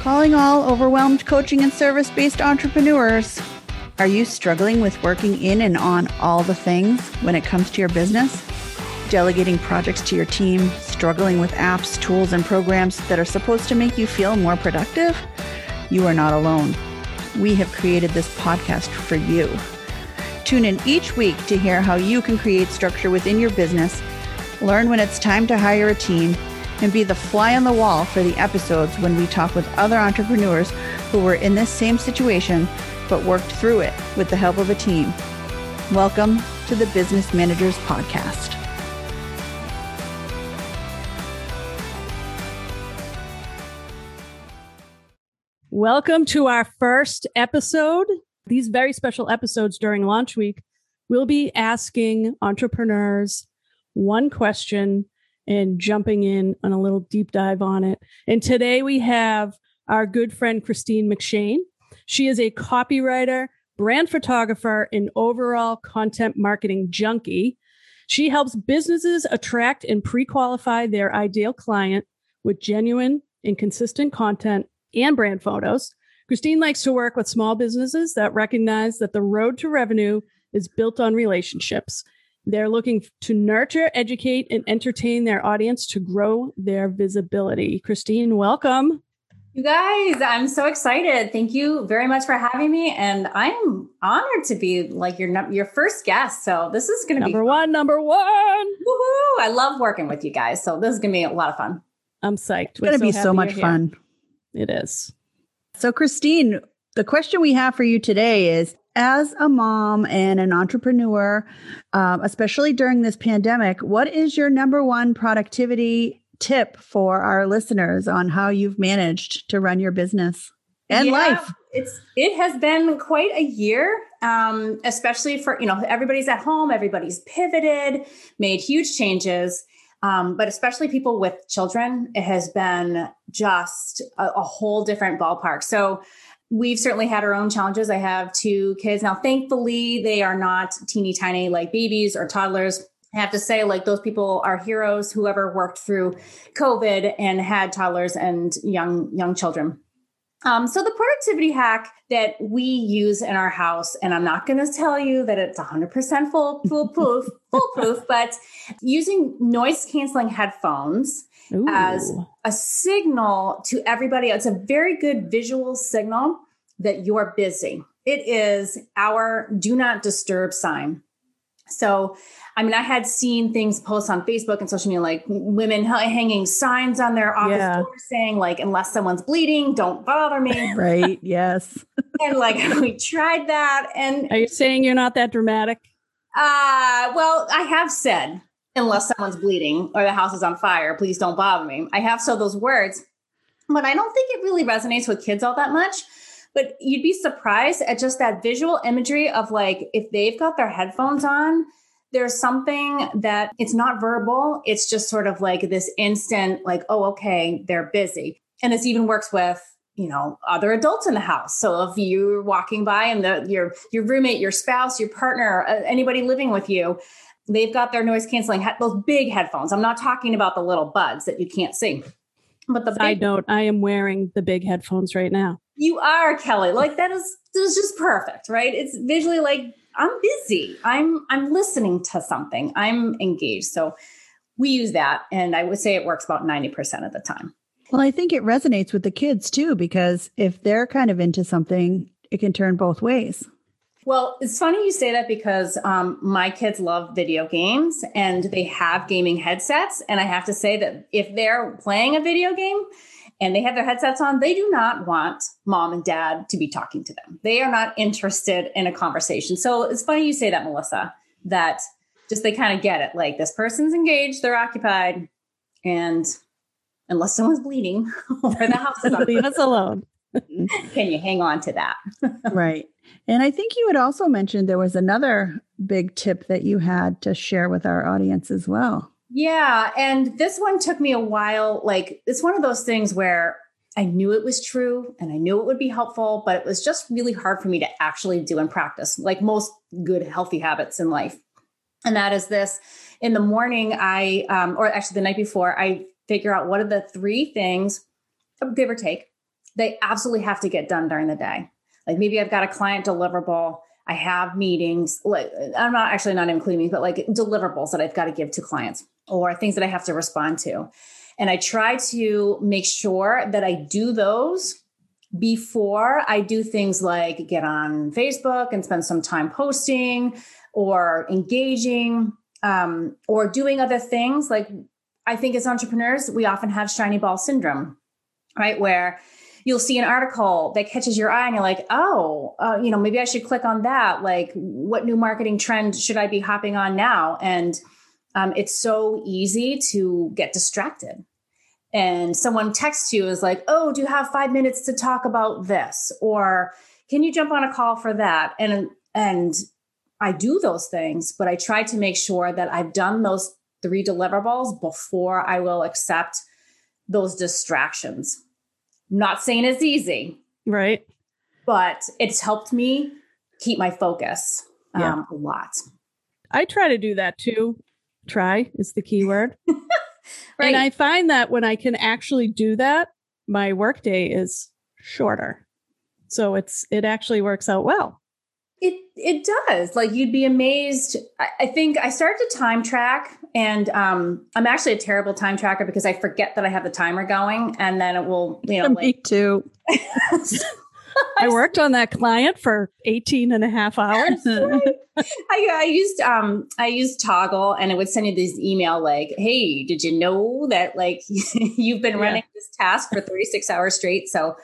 Calling all overwhelmed coaching and service based entrepreneurs. Are you struggling with working in and on all the things when it comes to your business? Delegating projects to your team, struggling with apps, tools, and programs that are supposed to make you feel more productive? You are not alone. We have created this podcast for you. Tune in each week to hear how you can create structure within your business, learn when it's time to hire a team, and be the fly on the wall for the episodes when we talk with other entrepreneurs who were in this same situation but worked through it with the help of a team. Welcome to the Business Managers Podcast. Welcome to our first episode. These very special episodes during launch week, we'll be asking entrepreneurs one question and jumping in on a little deep dive on it. And today we have our good friend Christine McShane. She is a copywriter, brand photographer, and overall content marketing junkie. She helps businesses attract and pre qualify their ideal client with genuine and consistent content and brand photos. Christine likes to work with small businesses that recognize that the road to revenue is built on relationships. They're looking to nurture, educate, and entertain their audience to grow their visibility. Christine, welcome. You guys, I'm so excited. Thank you very much for having me, and I'm honored to be like your your first guest. So this is going to be number one. Number one. Woohoo! I love working with you guys. So this is going to be a lot of fun. I'm psyched. It's going to so be so much fun. It is. So, Christine, the question we have for you today is as a mom and an entrepreneur, um, especially during this pandemic, what is your number one productivity tip for our listeners on how you've managed to run your business and yeah, life? It's it has been quite a year, um, especially for you know everybody's at home, everybody's pivoted, made huge changes. Um, but especially people with children, it has been just a, a whole different ballpark. So we've certainly had our own challenges. I have two kids now. Thankfully, they are not teeny tiny like babies or toddlers. I have to say, like those people are heroes. Whoever worked through COVID and had toddlers and young young children. Um, so the productivity hack that we use in our house, and I'm not going to tell you that it's 100% full foolproof, foolproof, but using noise canceling headphones Ooh. as a signal to everybody. It's a very good visual signal that you're busy. It is our do not disturb sign. So, I mean, I had seen things post on Facebook and social media, like women hanging signs on their office yeah. doors saying, like, unless someone's bleeding, don't bother me. right. Yes. and like, we tried that. And are you saying you're not that dramatic? Uh, well, I have said unless someone's bleeding or the house is on fire, please don't bother me. I have said those words, but I don't think it really resonates with kids all that much. But you'd be surprised at just that visual imagery of like if they've got their headphones on, there's something that it's not verbal. It's just sort of like this instant, like, oh, okay, they're busy. And this even works with you know other adults in the house so if you're walking by and the your your roommate your spouse your partner uh, anybody living with you they've got their noise canceling those big headphones. I'm not talking about the little buds that you can't see. But the side big, note, I am wearing the big headphones right now. You are Kelly. Like that is that is just perfect, right? It's visually like I'm busy. I'm I'm listening to something. I'm engaged. So we use that, and I would say it works about ninety percent of the time. Well, I think it resonates with the kids too, because if they're kind of into something, it can turn both ways. Well, it's funny you say that because um, my kids love video games and they have gaming headsets. And I have to say that if they're playing a video game and they have their headsets on, they do not want mom and dad to be talking to them. They are not interested in a conversation. So it's funny you say that, Melissa, that just they kind of get it. Like this person's engaged, they're occupied, and unless someone's bleeding or the house is leave us alone. Can you hang on to that? right. And I think you had also mentioned there was another big tip that you had to share with our audience as well. Yeah. And this one took me a while. Like, it's one of those things where I knew it was true and I knew it would be helpful, but it was just really hard for me to actually do and practice, like most good, healthy habits in life. And that is this in the morning, I, um, or actually the night before, I figure out what are the three things, give or take, they absolutely have to get done during the day. Like maybe I've got a client deliverable, I have meetings, like I'm not actually not including but like deliverables that I've got to give to clients or things that I have to respond to. And I try to make sure that I do those before I do things like get on Facebook and spend some time posting or engaging um, or doing other things. Like I think as entrepreneurs, we often have shiny ball syndrome, right? Where you'll see an article that catches your eye and you're like, oh, uh, you know, maybe I should click on that. Like, what new marketing trend should I be hopping on now? And um, it's so easy to get distracted. And someone texts you is like, oh, do you have five minutes to talk about this? Or can you jump on a call for that? And and I do those things, but I try to make sure that I've done those three deliverables before I will accept those distractions. I'm not saying it's easy. Right. But it's helped me keep my focus um, yeah. a lot. I try to do that too. Try is the key word. right. And I find that when I can actually do that, my workday is shorter. So it's it actually works out well. It it does. Like you'd be amazed. I, I think I started to time track, and um, I'm actually a terrible time tracker because I forget that I have the timer going, and then it will, you know, me like, too. I worked on that client for 18 and a half hours. I, I, used um I used Toggl and it would send you this email like, hey, did you know that like you've been running yeah. this task for 36 hours straight? So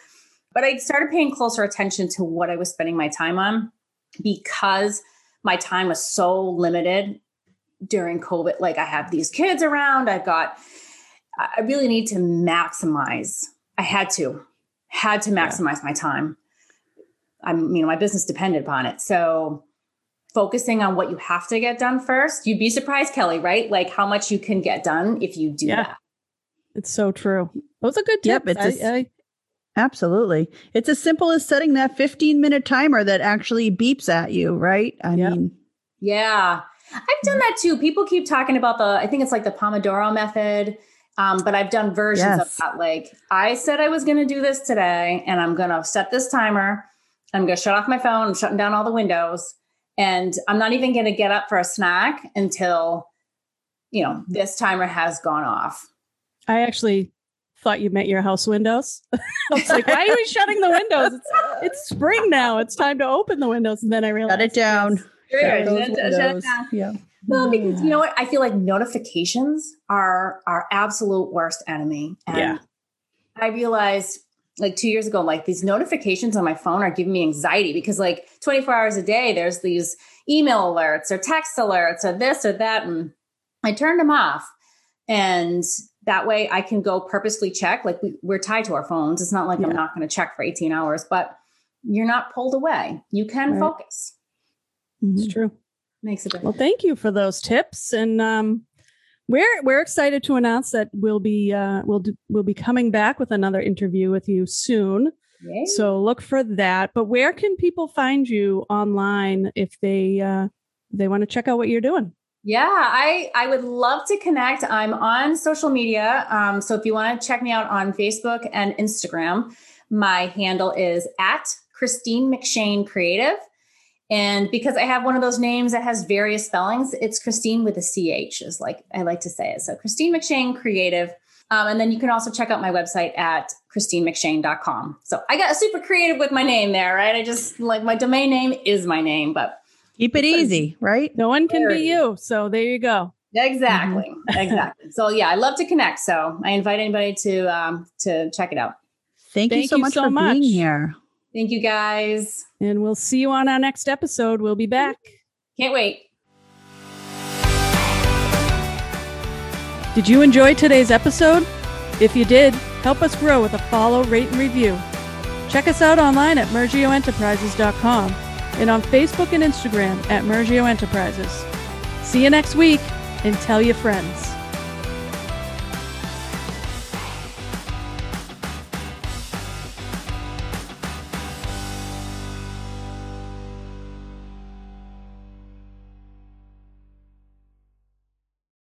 but I started paying closer attention to what I was spending my time on because my time was so limited during COVID. Like I have these kids around, I've got, I really need to maximize. I had to, had to maximize yeah. my time. I'm, you know, my business depended upon it. So focusing on what you have to get done first, you'd be surprised, Kelly, right? Like how much you can get done if you do yeah. that. It's so true. Those are good tips. Yep, it's I, Absolutely. It's as simple as setting that 15 minute timer that actually beeps at you, right? I yep. mean, yeah. I've done mm-hmm. that too. People keep talking about the, I think it's like the Pomodoro method. Um, but I've done versions yes. of that. Like I said I was going to do this today and I'm going to set this timer. I'm going to shut off my phone. I'm shutting down all the windows and I'm not even going to get up for a snack until, you know, this timer has gone off. I actually thought you meant your house windows. I was like, why are we shutting the windows? It's, it's, spring now. It's time to open the windows. And then I realized shut it down. Shut, Yeah. Well, because you know what? I feel like notifications are our absolute worst enemy. And yeah. I realized like two years ago, like these notifications on my phone are giving me anxiety because like 24 hours a day, there's these email alerts or text alerts or this or that. And I turned them off. And that way I can go purposely check. Like we, are tied to our phones. It's not like yeah. I'm not going to check for 18 hours, but you're not pulled away. You can right. focus. Mm-hmm. It's true. Makes a difference. Well, thank you for those tips. And um, we're we're excited to announce that we'll be uh, we'll do, we'll be coming back with another interview with you soon. Yay. So look for that. But where can people find you online if they uh, they want to check out what you're doing? Yeah, I I would love to connect. I'm on social media, um, so if you want to check me out on Facebook and Instagram, my handle is at Christine McShane Creative. And because I have one of those names that has various spellings, it's Christine with a CH, is like I like to say it. So Christine McShane Creative. Um, and then you can also check out my website at christinemcshane.com. So I got super creative with my name there, right? I just like my domain name is my name, but Keep it easy, right? No one can be you. So there you go. Exactly. Mm-hmm. exactly. So yeah, I love to connect. So I invite anybody to um to check it out. Thank, Thank you so you much so for much. being here. Thank you guys. And we'll see you on our next episode. We'll be back. Can't wait. Did you enjoy today's episode? If you did, help us grow with a follow, rate, and review. Check us out online at murgioenterprises.com and on Facebook and Instagram at Murgio Enterprises. See you next week and tell your friends.